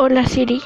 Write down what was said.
Hola Siri.